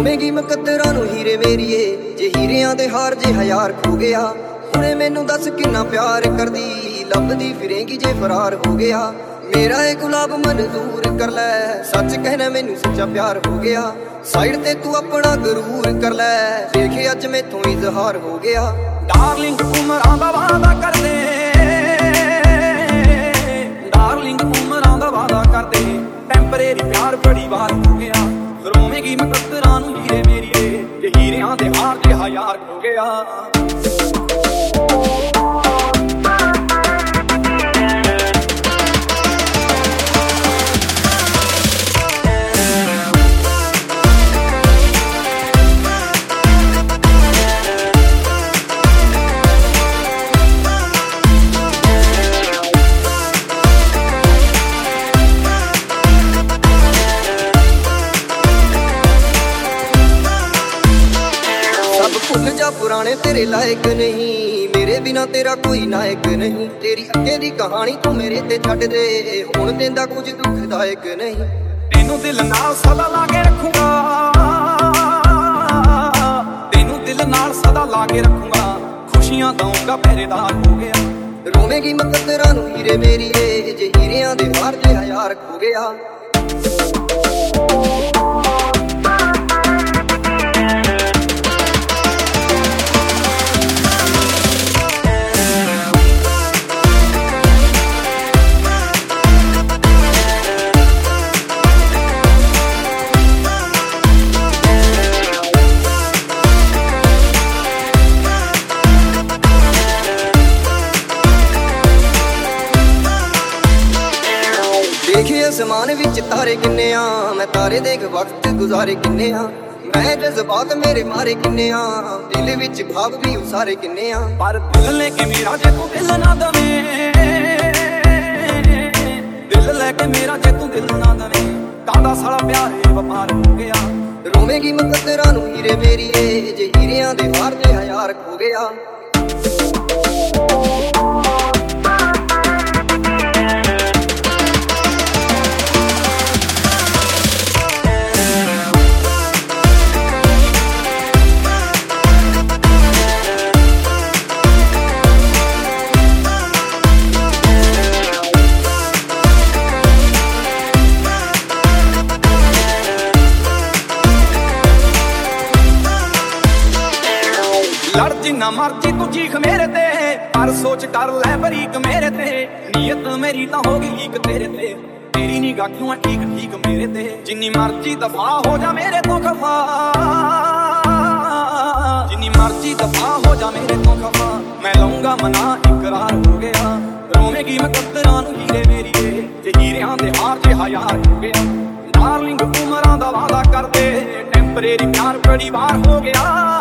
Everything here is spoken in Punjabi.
ਰੋਵੇਂਗੀ ਮੁਕੱਦਰਾਂ ਨੂੰ ਹੀਰੇ ਮੇਰੀਏ। ਜੇ ਹੀਰਿਆਂ ਦੇ ਹਾਰ ਜੇ ਹਜ਼ਾਰ ਖੋ ਗਿਆ, ਹੁਣੇ ਮੈਨੂੰ ਦੱਸ ਕਿੰਨਾ ਪਿਆਰ ਕਰਦੀ। ਲੱਭਦੀ ਫਿਰੇਂਗੀ ਜੇ ਫਰਾਰ ਹੋ ਗਿਆ, ਮੇਰਾ ਇਹ ਗੁਲਾਬ ਮਨਜ਼ੂਰ ਕਰ ਲੈ। ਸੱਚ ਕਹਿਣਾ ਮੈਨੂੰ ਸੱਚਾ ਪਿਆਰ ਹੋ ਗਿਆ। ਸਾਈਡ ਤੇ ਤੂੰ ਆਪਣਾ ਗਰੂਰ ਕਰ ਲੈ। ਦੇਖੇ ਅੱਜ ਮੈਥੋਂ ਇਜ਼ਹਾਰ ਹੋ ਗਿਆ। ਡਾਰਲਿੰਗ ਉਮਰਾਂ ਦਾ ਵਾਦਾ ਕਰਦੇ। ਡਾਰਲਿੰਗ ਉਮਰਾਂ ਦਾ ਵਾਦਾ ਕਰਦੇ। ਟੈਂਪਰੇਰੀ ਪਿਆਰ ਬੜੀ ਵਾਰ ਹੀਰਿਆਂ ਦੇ ਹਾਰ ਜੇ ਹਜ਼ਾਰ ਹੋ ਗਿਆ। ਪੁਰਾਣੇ ਤੇਰੇ ਲਾਇਕ ਨਹੀਂ। ਮੇਰੇ ਬਿਨਾ ਤੇਰਾ ਕੋਈ ਨਾਇਕ ਨਹੀਂ। ਤੇਰੀ ਅੱਗੇ ਦੀ ਕਹਾਣੀ ਤੂੰ ਮੇਰੇ ਤੇ ਛੱਡ ਦੇ। ਹੁਣ ਦਿੰਦਾ ਕੁਝ ਦੁਖਦਾਇਕ ਨਹੀਂ। ਤੈਨੂੰ ਦਿਲ ਨਾਲ ਸਦਾ ਲਾ ਕੇ ਰੱਖੂੰਗਾ। ਤੈਨੂੰ ਦਿਲ ਨਾਲ ਸਦਾ ਲਾ ਕੇ ਰੱਖੂੰਗਾ। ਖੁਸ਼ੀਆਂ ਦਊਂਗਾ ਪਹਿਰੇਦਾਰ ਹੋ ਗਿਆ। ਰੋਵੇਂਗੀ ਮੁਕੱਦਰਾਂ ਨੂੰ ਹੀਰੇ ਮੇਰੀਏ। ਜੇ ਹੀਰਿਆਂ ਦੇ ਹਾਰ ਜੇ ਹਜ਼ਾਰ ਖੋ ਗਿਆ। ਅਸਮਾਨ ਵਿੱਚ ਤਾਰੇ ਕਿੰਨੇ ਆ? ਮੈਂ ਤਾਰੇ ਦੇਖ ਵਕਤ ਗੁਜ਼ਾਰੇ ਕਿੰਨੇ ਆ? ਮੈਂ ਜਜ਼ਬਾਤ ਮੇਰੇ ਮਾਰੇ ਕਿੰਨੇ ਆ? ਦਿਲ ਵਿੱਚ ਭਾਵ ਵੀ ਉਸਾਰੇ ਕਿੰਨੇ ਆ? ਪਰ ਦਿਲ ਲੈ ਕੇ ਮੇਰਾ ਜੇ ਤੂੰ ਦਿਲ ਨਾ ਦਵੇਂ। ਦਿਲ ਲੈ ਕੇ ਮੇਰਾ ਜੇ ਤੂੰ ਦਿਲ ਨਾ ਦਵੇਂ। ਕਾਦਾ ਸਾਲਾ ਪਿਆਰ ਇਹ ਵਪਾਰ ਹੋ ਗਿਆ। ਰੋਵੇਂਗੀ ਮੁਕੱਦਰਾਂ ਨੂੰ ਹੀਰੇ ਮੇਰੀਏ। ਜੇ ਹੀਰਿਆਂ ਦੇ ਹਾਰ ਜੇ ਹਜ਼ਾਰ ਖੋ ਗਿਆ। ਲੜ ਜਿੰਨਾ ਮਰਜ਼ੀ ਤੂੰ ਚੀਖ ਮੇਰੇ ਤੇ, ਪਰ ਸੋਚ ਕਰ ਲੈ ਬਰੀਕ ਮੇਰੇ ਤੇ। ਨੀਅਤ ਮੇਰੀ ਤਾਂ ਹੋ ਗਈ ਲੀਕ ਤੇਰੇ ਤੇ। ਤੇਰੀ ਨਿਗਾਹ ਕਿਉਂ ਐ ਠੀਕ ਠੀਕ ਮੇਰੇ ਤੇ? ਜਿੰਨੀ ਮਰਜ਼ੀ ਦਫਾ ਹੋ ਜਾ ਮੇਰੇ ਤੋਂ ਖਫਾ। ਜਿੰਨੀ ਮਰਜ਼ੀ ਦਫਾ ਹੋ ਜਾ ਮੇਰੇ ਤੋਂ ਖਫਾ। ਮੈਂ ਲਊਂਗਾ ਮਨਾ ਇਕਰਾਰ ਹੋ ਗਿਆ। ਰੋਵੇਂਗੀ ਮੁਕੱਦਰਾਂ ਨੂੰ ਹੀਰੇ ਮੇਰੀਏ ਜੇ ਹੀਰਿਆਂ ਦੇ ਹਾਰ ਜੇ ਹਜ਼ਾਰ ਹੋ ਗਿਆ। ਡਾਰਲਿੰਗ ਉਮਰਾਂ ਦਾ ਵਾਦਾ ਕਰਦੇ। ਟੈਂਪਰੇਰੀ ਪਿਆਰ ਬੜੀ ਵਾਰ ਹੋ ਗਿਆ।